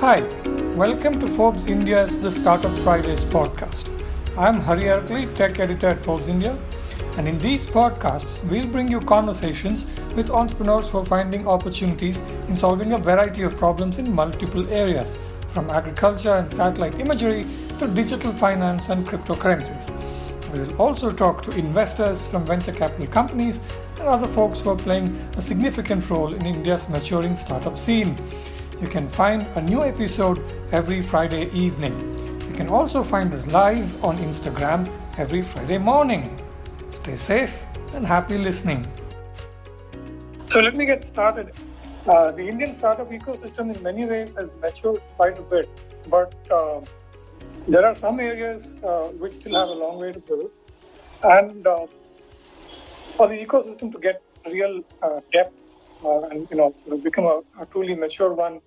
Hi, welcome to Forbes India's The Startup Fridays podcast. I'm Hari Arakali, tech editor at Forbes India, and in these podcasts, we'll bring you conversations with entrepreneurs who are finding opportunities in solving a variety of problems in multiple areas, from agriculture and satellite imagery to digital finance and cryptocurrencies. We will also talk to investors from venture capital companies and other folks who are playing a significant role in India's maturing startup scene. You can find a new episode every Friday evening. You can also find us live on Instagram every Friday morning. Stay safe and happy listening. So, let me get started. Uh, the Indian startup ecosystem, in many ways, has matured quite a bit, but uh, there are some areas uh, which still have a long way to go. And uh, for the ecosystem to get real uh, depth uh, and you know sort of become a, a truly mature one,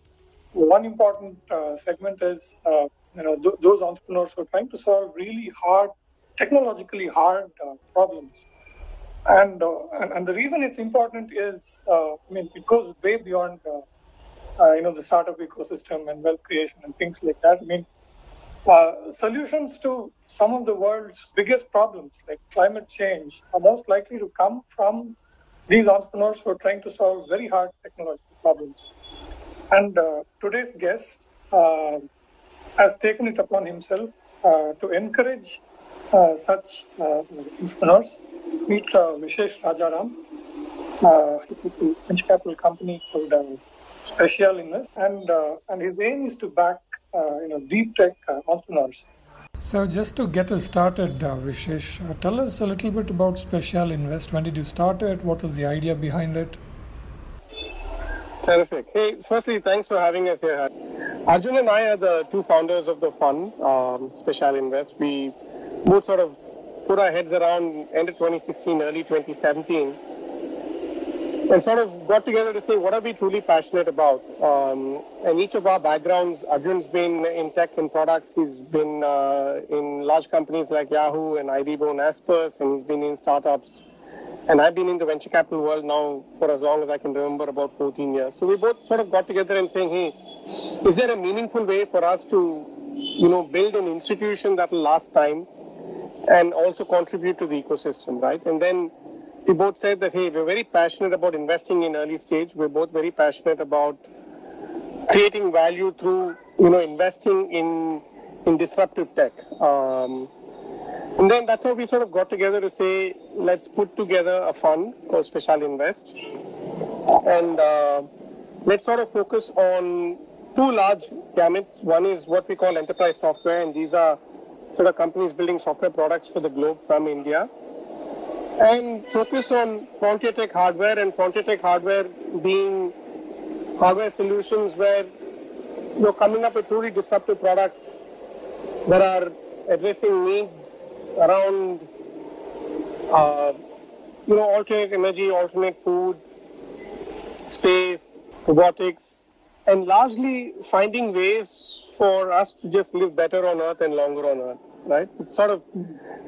one important uh, segment is uh, you know th- those entrepreneurs who are trying to solve really hard, technologically hard uh, problems. And, uh, and, and the reason it's important is uh, I mean it goes way beyond uh, you know the startup ecosystem and wealth creation and things like that. I mean solutions to some of the world's biggest problems like climate change are most likely to come from these entrepreneurs who are trying to solve very hard technological problems. And uh, today's guest uh, has taken it upon himself uh, to encourage uh, such uh, entrepreneurs. Meet uh, Vishesh Rajaram, uh, venture capital company called uh, Speciale Invest, and and his aim is to back you know deep tech entrepreneurs. So, just to get us started, uh, Vishesh, tell us a little bit about Speciale Invest. When did you start it? What was the idea behind it? Terrific. Hey, firstly, thanks for having us here. Arjun and I are the two founders of the fund, um, Speciale Invest. We both sort of put our heads around end of 2016, early 2017, and sort of got together to say what are we truly passionate about. Um, and each of our backgrounds, Arjun's been in tech and products. He's been uh, in large companies like Yahoo and IBM and Naspers, and he's been in startups and I've been in the venture capital world now for as long as I can remember, about 14 years. So we both sort of got together and saying, hey, is there a meaningful way for us to, you know, build an institution that will last time and also contribute to the ecosystem, right? And then we both said that, hey, we're very passionate about investing in early stage. We're both very passionate about creating value through, you know, investing in in disruptive tech. Um, and then that's how we sort of got together to say, let's put together a fund called Speciale Invest. And uh, let's sort of focus on two large gamuts. One is what we call enterprise software, and these are sort of companies building software products for the globe from India. And focus on frontier tech hardware, and frontier tech hardware being hardware solutions where you're coming up with truly disruptive products that are addressing needs around, uh, you know, alternate energy, alternate food, space, robotics, and largely finding ways for us to just live better on Earth and longer on Earth, right? It's sort of,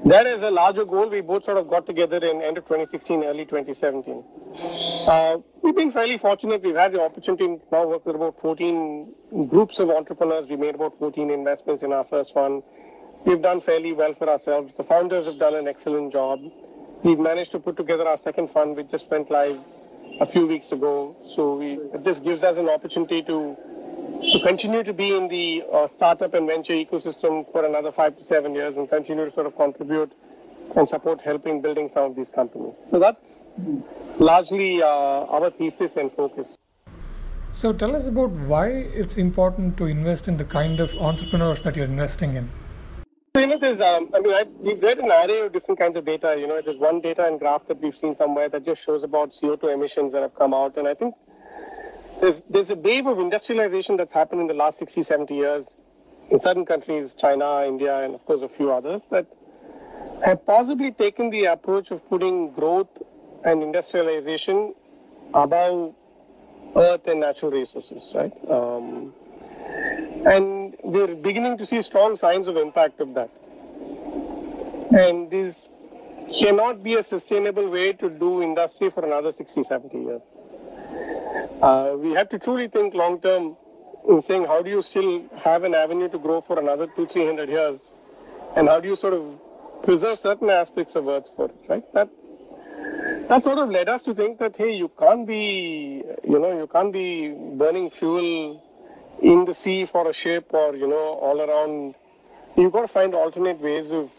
that is a larger goal. We both sort of got together in end of 2016, early 2017. Uh, we've been fairly fortunate. We've had the opportunity to now work with about 14 groups of entrepreneurs. We made about 14 investments in our first fund we've done fairly well for ourselves. The founders have done an excellent job. We've managed to put together our second fund, which just went live a few weeks ago. So we, this gives us an opportunity to to continue to be in the uh, startup and venture ecosystem for another five to seven years and continue to sort of contribute and support helping building some of these companies. So that's largely uh, our thesis and focus. So tell us about why it's important to invest in the kind of entrepreneurs that you're investing in. You know, there's, um, I mean, I, we've read an array of different kinds of data. You know, there's one data and graph that we've seen somewhere that just shows about CO2 emissions that have come out. And I think there's, there's a wave of industrialization that's happened in the last 60, 70 years in certain countries, China, India, and of course a few others, that have possibly taken the approach of putting growth and industrialization above earth and natural resources, right? Um, and we're beginning to see strong signs of impact of that. And this cannot be a sustainable way to do industry for another 60, 70 years. Uh, we have to truly think long term in saying how do you still have an avenue to grow for another two, three hundred years, and how do you sort of preserve certain aspects of Earth for it, right? That that sort of led us to think that hey, you can't be, you know, you can't be burning fuel in the sea for a ship or you know all around. You've got to find alternate ways of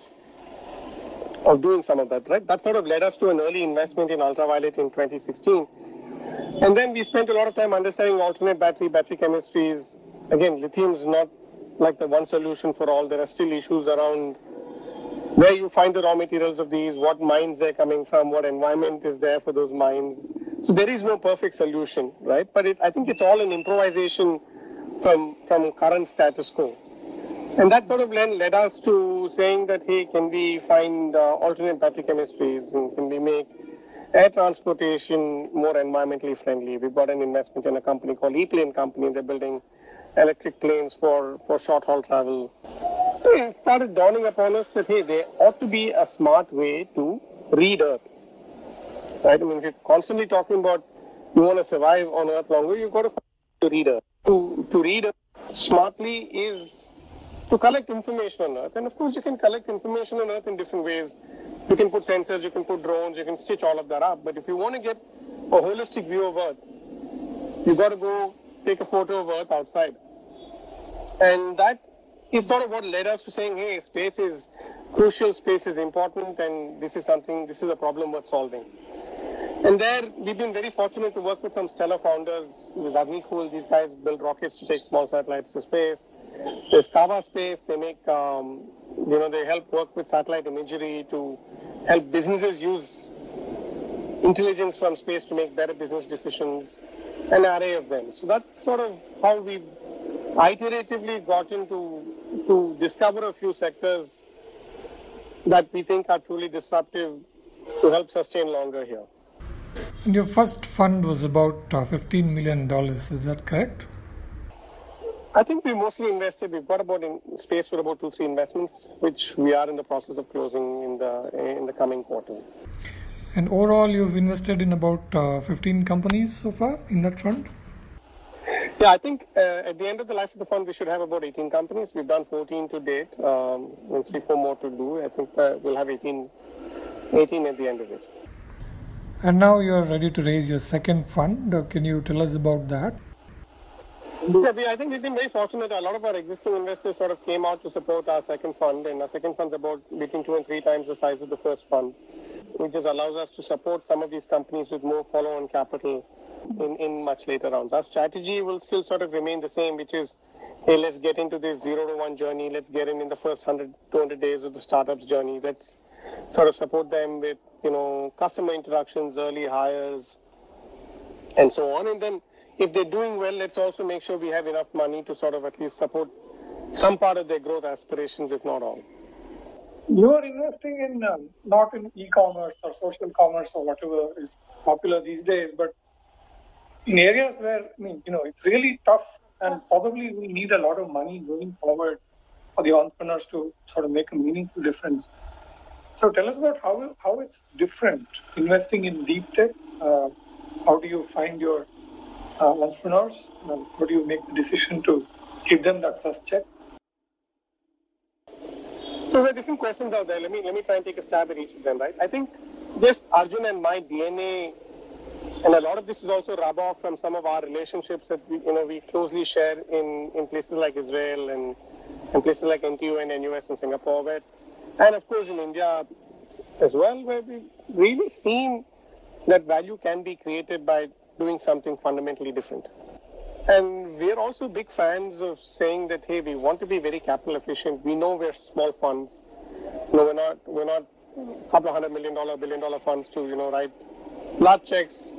of doing some of that, right? That sort of led us to an early investment in Ultraviolette in 2016 and then we spent a lot of time understanding alternate battery, battery chemistries. Again, lithium is not like the one solution for all. There are still issues around where you find the raw materials of these, what mines they're coming from, what environment is there for those mines. So there is no perfect solution, right? But it, I think it's all an improvisation from from current status quo. And that sort of led, us to saying that, hey, can we find uh, alternate battery chemistries and can we make air transportation more environmentally friendly. We've got an investment in a company called E-Plane Company. They're building electric planes for, for short haul travel. So It started dawning upon us that, hey, there ought to be a smart way to read Earth. Right? I mean, if you're constantly talking about you want to survive on Earth longer, you've got to, to read Earth. To, to read smartly is to collect information on Earth. And of course, you can collect information on Earth in different ways. You can put sensors, you can put drones, you can stitch all of that up. But if you want to get a holistic view of Earth, you've got to go take a photo of Earth outside. And that is sort of what led us to saying, hey, space is crucial, space is important, and this is something, this is a problem worth solving. And there, we've been very fortunate to work with some stellar founders. Agnikul, these guys build rockets to take small satellites to space. There's KaWa Space. They make, um, you know, they help work with satellite imagery to help businesses use intelligence from space to make better business decisions. An array of them. So that's sort of how we've iteratively gotten to to discover a few sectors that we think are truly disruptive to help sustain longer here. And your first fund was about uh, $15 million, is that correct? I think we mostly invested. We've got about in space for about two, three investments, which we are in the process of closing in the in the coming quarter. And overall, you've invested in about uh, 15 companies so far in that fund. Yeah, I think uh, at the end of the life of the fund, we should have about 18 companies. We've done 14 to date, um, and three, four more to do. I think uh, we'll have 18, 18 at the end of it. And now you're ready to raise your second fund. Uh, can you tell us about that? Yeah, we, I think we've been very fortunate. A lot of our existing investors sort of came out to support our second fund, and our second fund's about between two and three times the size of the first fund, which just allows us to support some of these companies with more follow-on capital in, in much later rounds. Our strategy will still sort of remain the same, which is, hey, let's get into this zero to one journey. Let's get in in the first 100, 200 days of the startup's journey. Let's sort of support them with, you know, customer introductions, early hires, and so on, and then if they're doing well, let's also make sure we have enough money to sort of at least support some part of their growth aspirations, if not all. You are investing in um, not in e-commerce or social commerce or whatever is popular these days, but in areas where I mean, you know, it's really tough and probably we need a lot of money going forward for the entrepreneurs to sort of make a meaningful difference. So tell us about how how it's different investing in deep tech. Uh, how do you find your uh, entrepreneurs? how do you make the decision to give them that first check? So there are different questions out there. Let me let me try and take a stab at each of them. Right? I think just Arjun and my DNA, and a lot of this is also rub off from some of our relationships that we, you know we closely share in, in places like Israel and and places like NTU and NUS in Singapore, where, and of course in India as well, where we've really seen that value can be created by doing something fundamentally different. And we're also big fans of saying that, hey, we want to be very capital efficient. We know we're small funds. No, we're not, we're not a couple of hundred million dollar, billion dollar funds to, you know, write large checks.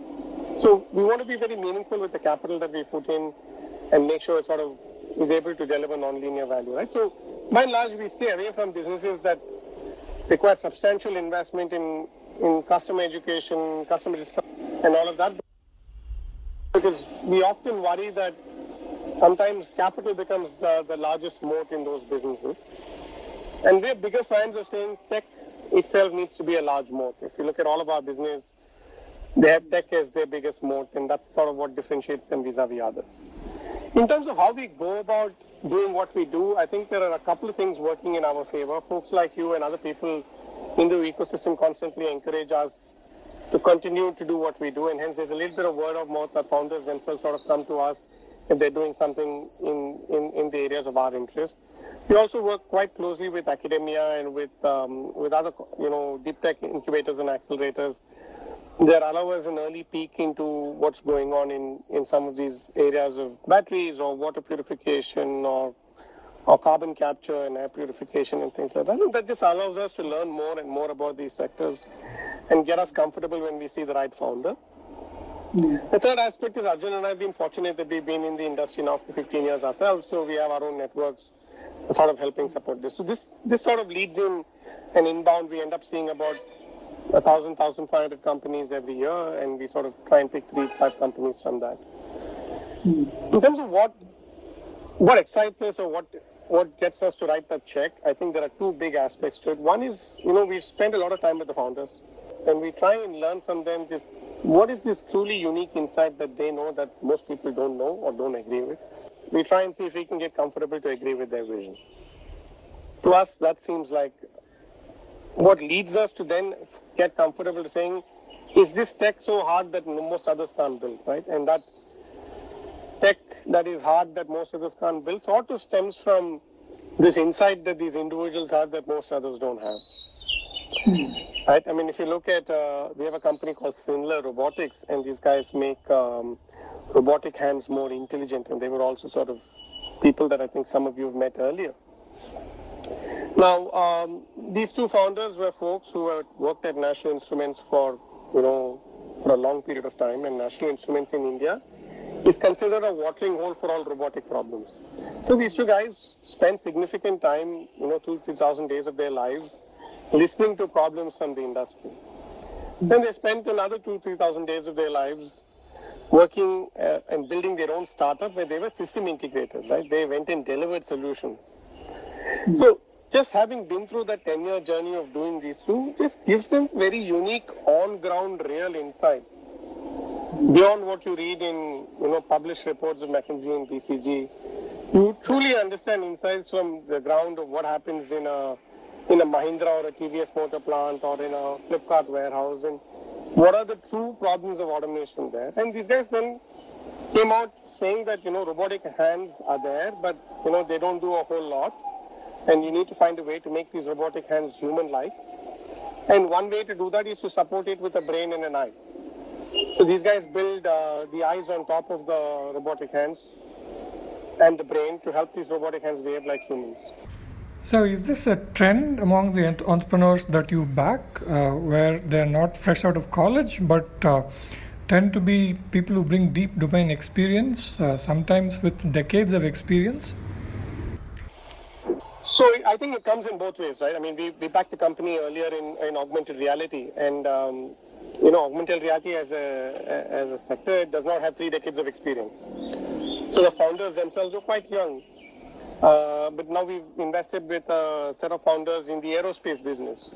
So we want to be very meaningful with the capital that we put in and make sure it sort of is able to deliver non-linear value, right? So by and large, we stay away from businesses that require substantial investment in, in customer education, customer discovery, and all of that because we often worry that sometimes capital becomes the, the largest moat in those businesses. And we're bigger fans of saying tech itself needs to be a large moat. If you look at all of our business, they have tech as their biggest moat, and that's sort of what differentiates them vis-a-vis others. In terms of how we go about doing what we do, I think there are a couple of things working in our favor. Folks like you and other people in the ecosystem constantly encourage us to continue to do what we do, and hence there's a little bit of word of mouth that founders themselves sort of come to us if they're doing something in, in, in the areas of our interest. We also work quite closely with academia and with um, with other you know deep tech incubators and accelerators that allow us an early peek into what's going on in, in some of these areas of batteries or water purification or or carbon capture and air purification and things like that. And that just allows us to learn more and more about these sectors and get us comfortable when we see the right founder. The third aspect is Arjun and I have been fortunate that we've been in the industry now for 15 years ourselves, so we have our own networks sort of helping support this. So this this sort of leads in an inbound. We end up seeing about a thousand, thousand five hundred companies every year, and we sort of try and pick three, five companies from that. Mm. In terms of what what excites us or what what gets us to write that check, I think there are two big aspects to it. One is, you know, we spend a lot of time with the founders, and we try and learn from them just what is this truly unique insight that they know that most people don't know or don't agree with. We try and see if we can get comfortable to agree with their vision. To us, that seems like what leads us to then get comfortable saying, is this tech so hard that most others can't build, right? And that tech that is hard that most others can't build sort of stems from this insight that these individuals have that most others don't have. Hmm. Right? I mean, if you look at, uh, we have a company called CynLr Robotics, and these guys make um, robotic hands more intelligent, and they were also sort of people that I think some of you have met earlier. Now, um, these two founders were folks who had worked at National Instruments for, you know, for a long period of time, and National Instruments in India is considered a watering hole for all robotic problems. So these two guys spent significant time, you know, two, three thousand days of their lives listening to problems from the industry. Then they spent another two, three thousand days of their lives working uh, and building their own startup where they were system integrators, right? They went and delivered solutions. So just having been through the 10 year journey of doing these two just gives them very unique on ground real insights beyond what you read in you know published reports of McKinsey and BCG. You truly understand insights from the ground of what happens in a in a Mahindra or a TVS motor plant or in a Flipkart warehouse and what are the true problems of automation there. And these guys then came out saying that you know robotic hands are there, but you know they don't do a whole lot and you need to find a way to make these robotic hands human-like. And one way to do that is to support it with a brain and an eye. So these guys build uh, the eyes on top of the robotic hands and the brain to help these robotic hands behave like humans. So, is this a trend among the entrepreneurs that you back, uh, where they're not fresh out of college, but uh, tend to be people who bring deep domain experience, uh, sometimes with decades of experience? So I think it comes in both ways, right? I mean, we, we backed the company earlier in, in augmented reality, and um, you know, augmented reality as a as a sector does not have three decades of experience. So the founders themselves are quite young, uh, but now we've invested with a set of founders in the aerospace business.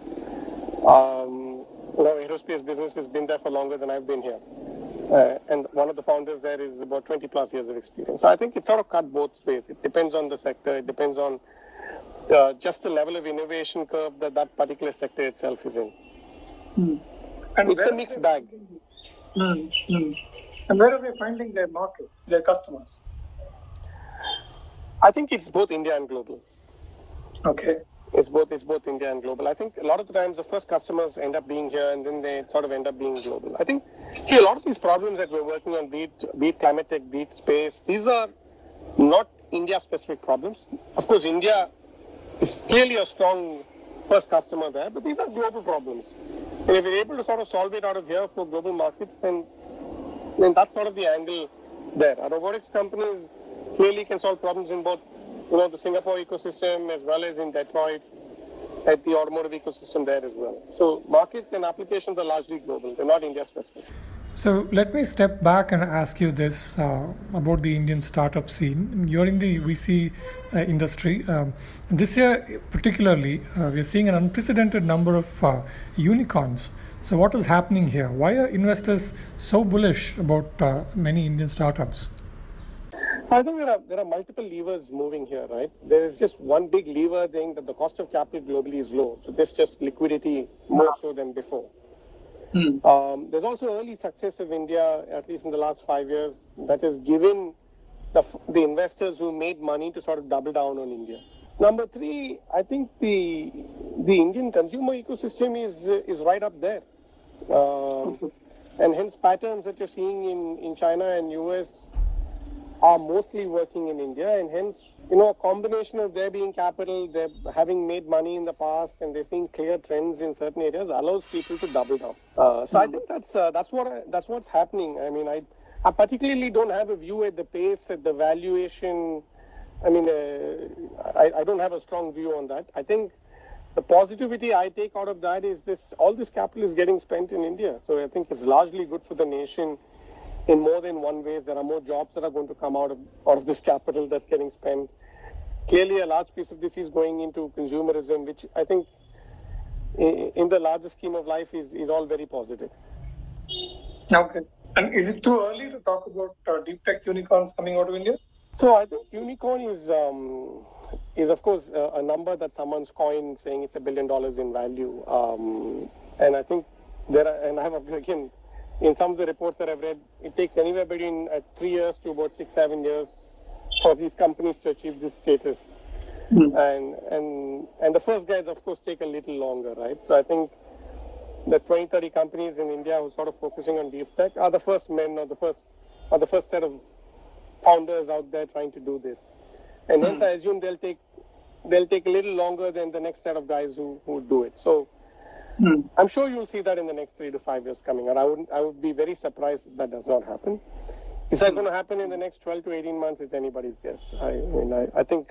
Um, know, aerospace business has been there for longer than I've been here. Uh, and one of the founders there is about 20 plus years of experience. So I think it sort of cut both ways. It depends on the sector. It depends on uh, just the level of innovation curve that that particular sector itself is in. Mm. And it's a mixed bag. Mm. Mm. And where are they finding their market, their customers? I think it's both India and global. Okay. It's both it's both India and global. I think a lot of the times the first customers end up being here and then they sort of end up being global. I think see a lot of these problems that we're working on, be it, be it climate tech, be it space, these are not India specific problems. Of course India it's clearly a strong first customer there, but these are global problems. And if we're able to sort of solve it out of here for global markets, then, then that's sort of the angle there. Our robotics companies clearly can solve problems in both, you know, the Singapore ecosystem as well as in Detroit, at the automotive ecosystem there as well. So markets and applications are largely global. They're not India specific. So let me step back and ask you this uh, about the Indian startup scene. You're in the VC uh, industry. Um, this year, particularly, uh, we're seeing an unprecedented number of uh, unicorns. So, what is happening here? Why are investors so bullish about uh, many Indian startups? I think there are there are multiple levers moving here, right? There is just one big lever thing that the cost of capital globally is low, so there's just liquidity more so than before. Hmm. Um, there's also early success of India, at least in the last five years, that has given the, the investors who made money to sort of double down on India. Number three, I think the the Indian consumer ecosystem is is right up there, um, and hence patterns that you're seeing in, in China and US are mostly working in India, and hence you know a combination of there being capital, they're having made money in the past, and they're seeing clear trends in certain areas allows people to double down. Uh, so I think that's uh, that's what I, that's what's happening. I mean, I I particularly don't have a view at the pace, at the valuation. I mean, uh, I, I don't have a strong view on that. I think the positivity I take out of that is this: all this capital is getting spent in India, so I think it's largely good for the nation in more than one ways. There are more jobs that are going to come out of, out of this capital that's getting spent. Clearly, a large piece of this is going into consumerism, which I think, in the larger scheme of life, is, is all very positive. Okay. And is it too early to talk about uh, deep tech unicorns coming out of India? So I think unicorn is um, is of course a, a number that someone's coined, saying it's a billion dollars in value. Um, and I think there are, and I have again, in some of the reports that I've read, it takes anywhere between uh, three years to about six, seven years for these companies to achieve this status. And and and the first guys, of course, take a little longer, right? So I think the 20, 30 companies in India who are sort of focusing on deep tech are the first men or the first or the first set of founders out there trying to do this. And hence I assume they'll take they'll take a little longer than the next set of guys who, who do it. So Hmm. I'm sure you'll see that in the next three to five years coming. And I would I would be very surprised if that does not happen. Is that going to happen in the next 12 to 18 months? It's anybody's guess. I mean, I, I think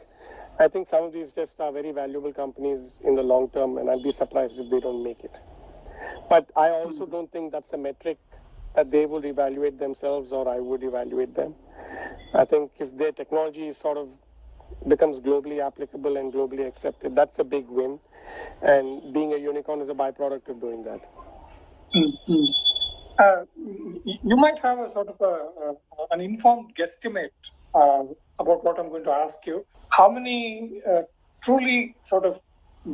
I think some of these just are very valuable companies in the long term, and I'd be surprised if they don't make it. But I also don't think that's a metric that they will evaluate themselves or I would evaluate them. I think if their technology is sort of becomes globally applicable and globally accepted, that's a big win. And being a unicorn is a byproduct of doing that. Uh, you might have a sort of a, a, an informed guesstimate uh, about what I'm going to ask you. How many uh, truly sort of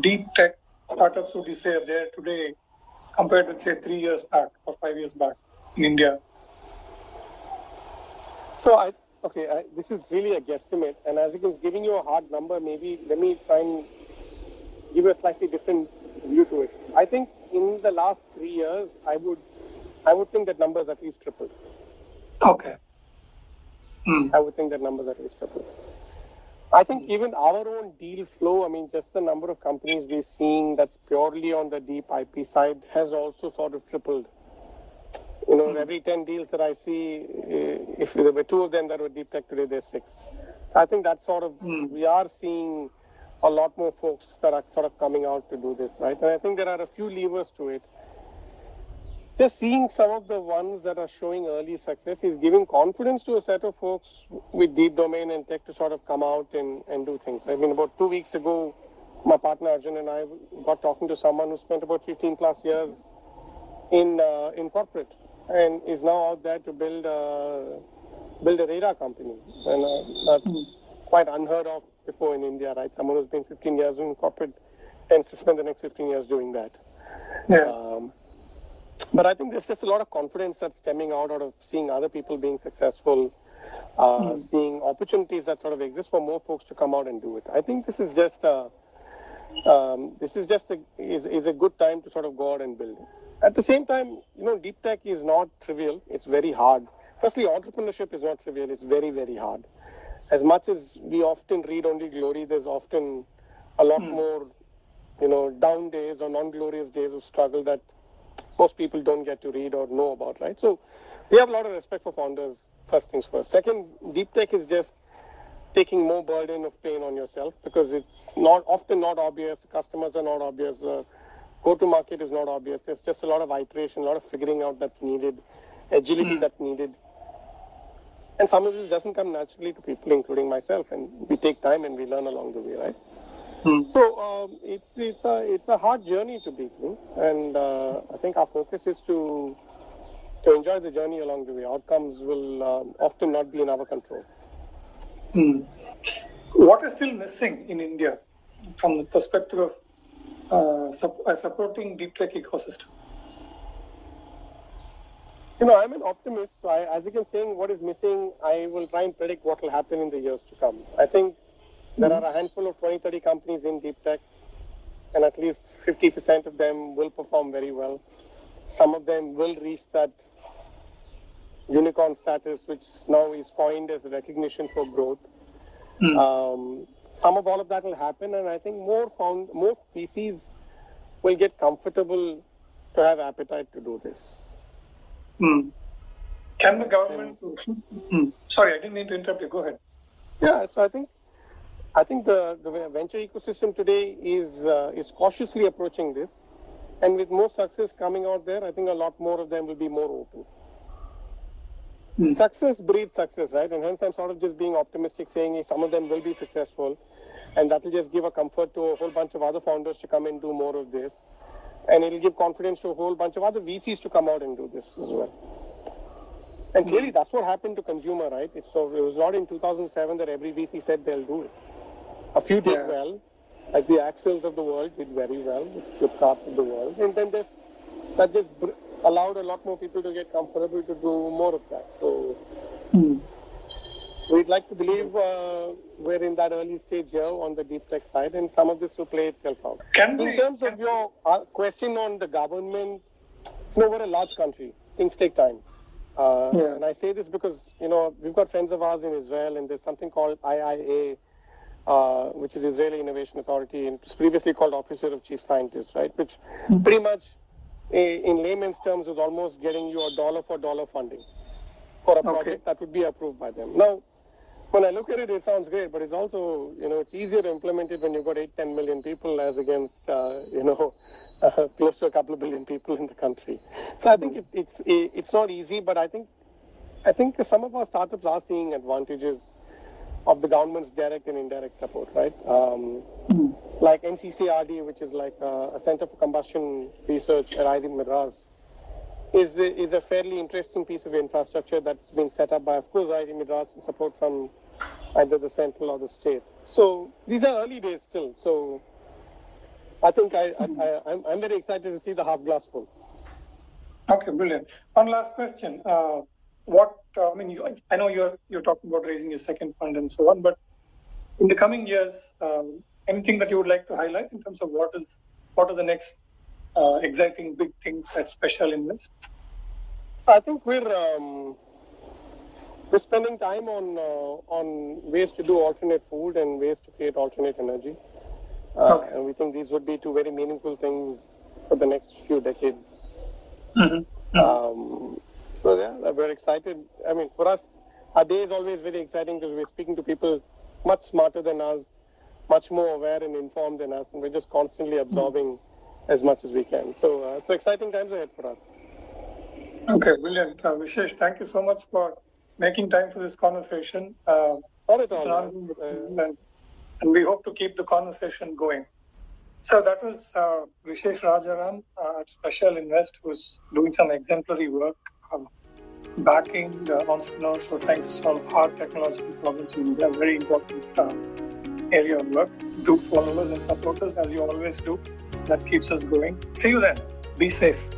deep tech startups would you say are there today compared with, say, three years back or five years back in India? So I okay, I, this is really a guesstimate, and as it is giving you a hard number, maybe let me try and give you a slightly different view to it. I think in the last three years, I would I would think that numbers at least tripled. Okay. Hmm. I would think that numbers at least tripled. I think even our own deal flow, I mean, just the number of companies we're seeing that's purely on the deep IP side has also sort of tripled. You know, every 10 deals that I see, eh, if there were two of them that were deep tech today, there's six. So I think that's sort of, we are seeing a lot more folks that are sort of coming out to do this, right? And I think there are a few levers to it. Just seeing some of the ones that are showing early success is giving confidence to a set of folks with deep domain and tech to sort of come out and, and do things. I mean, about two weeks ago, my partner Arjun and I got talking to someone who spent about 15 plus years in uh, in corporate and is now out there to build a, build a radar company. And uh, that's quite unheard of before in India, right? Someone who's been 15 years in corporate tends to spend the next 15 years doing that. Yeah. Um, but I think there's just a lot of confidence that's stemming out, out of seeing other people being successful, uh, seeing opportunities that sort of exist for more folks to come out and do it. I think this is just a, um, this is just a, is, is a good time to sort of go out and build. At the same time, you know, deep tech is not trivial. It's very hard. Firstly, entrepreneurship is not trivial. It's very, very hard. As much as we often read only glory, there's often a lot more, you know, down days or non-glorious days of struggle that most people don't get to read or know about, right? So we have a lot of respect for founders, first things first. Second, deep tech is just taking more burden of pain on yourself because it's not often not obvious. Customers are not obvious. Uh, go to market is not obvious. There's just a lot of iteration, a lot of figuring out that's needed, agility that's needed. And some of this doesn't come naturally to people, including myself. And we take time and we learn along the way, right? So um, it's it's a it's a hard journey to be through, and uh, I think our focus is to to enjoy the journey along the way. Outcomes will um, often not be in our control. Mm. What is still missing in India from the perspective of uh, sup- supporting deep tech ecosystem? You know, I'm an optimist. So I, as you can saying what is missing, I will try and predict what will happen in the years to come. I think there are a handful of 20, 30 companies in deep tech, and at least 50% of them will perform very well. Some of them will reach that unicorn status, which now is coined as a recognition for growth. Mm. Um, some of all of that will happen, and I think more found more PCs will get comfortable to have appetite to do this. Mm. Can the government? Mm. Sorry, I didn't mean to interrupt you. Go ahead. Yeah, so I think I think the, the venture ecosystem today is uh, is cautiously approaching this, and with more success coming out there, I think a lot more of them will be more open. Mm. Success breeds success, right? And hence I'm sort of just being optimistic, saying some of them will be successful, and that will just give a comfort to a whole bunch of other founders to come and do more of this, and it'll give confidence to a whole bunch of other VCs to come out and do this as well. And clearly, that's what happened to consumer, right? It's so it was not in 2007 that every VC said they'll do it. A few did yeah. well, like the Accels of the world did very well, the Flipkarts of the world, and then this that just allowed a lot more people to get comfortable to do more of that. So mm. We'd like to believe uh, we're in that early stage here on the deep tech side, and some of this will play itself out. Can in we, terms of your uh, question on the government, no, we're a large country. Things take time. Uh, yeah. And I say this because, you know, we've got friends of ours in Israel, and there's something called IIA, uh, which is Israeli Innovation Authority, and it's previously called Officer of Chief Scientist, right? Which mm-hmm. pretty much in layman's terms, is almost getting you a dollar for dollar funding for a project okay. that would be approved by them. Now, when I look at it, it sounds great, but it's also, you know, it's easier to implement it when you've got 8, 10 million people as against, uh, you know, uh, close to a couple of billion people in the country. So I think it, it's it's not easy, but I think I think some of our startups are seeing advantages of the government's direct and indirect support, right? Um, mm. Like NCCRD, which is like a, a, Center for Combustion Research at IIT Madras, is is a fairly interesting piece of infrastructure that's been set up by, of course, IIT Madras and support from either the central or the state. So these are early days still. So I think I, I, am I'm very excited to see the half glass full. Okay, brilliant. One last question. Uh, what uh, I mean, you, I know you're you're talking about raising your second fund and so on, but in the coming years, um, anything that you would like to highlight in terms of what is what are the next uh, exciting big things at Speciale Invest? I think we're um, we're spending time on uh, on ways to do alternate food and ways to create alternate energy, uh, okay. and we think these would be two very meaningful things for the next few decades. Mm-hmm. Mm-hmm. Um, so yeah, we're excited. I mean, for us, our day is always very exciting because we're speaking to people much smarter than us, much more aware and informed than us, and we're just constantly absorbing mm-hmm. As much as we can. So uh, so exciting times ahead for us. Okay, brilliant. Uh, Vishesh, thank you so much for making time for this conversation. Uh, Not at all. Uh, and, and, we hope to keep the conversation going. So that was uh, Vishesh Rajaram uh, at Speciale Invest, who's doing some exemplary work um, backing the entrepreneurs who are trying to solve hard technological problems in India. Very important uh, area of work. Do follow us and support us as you always do. That keeps us going. See you then. Be safe.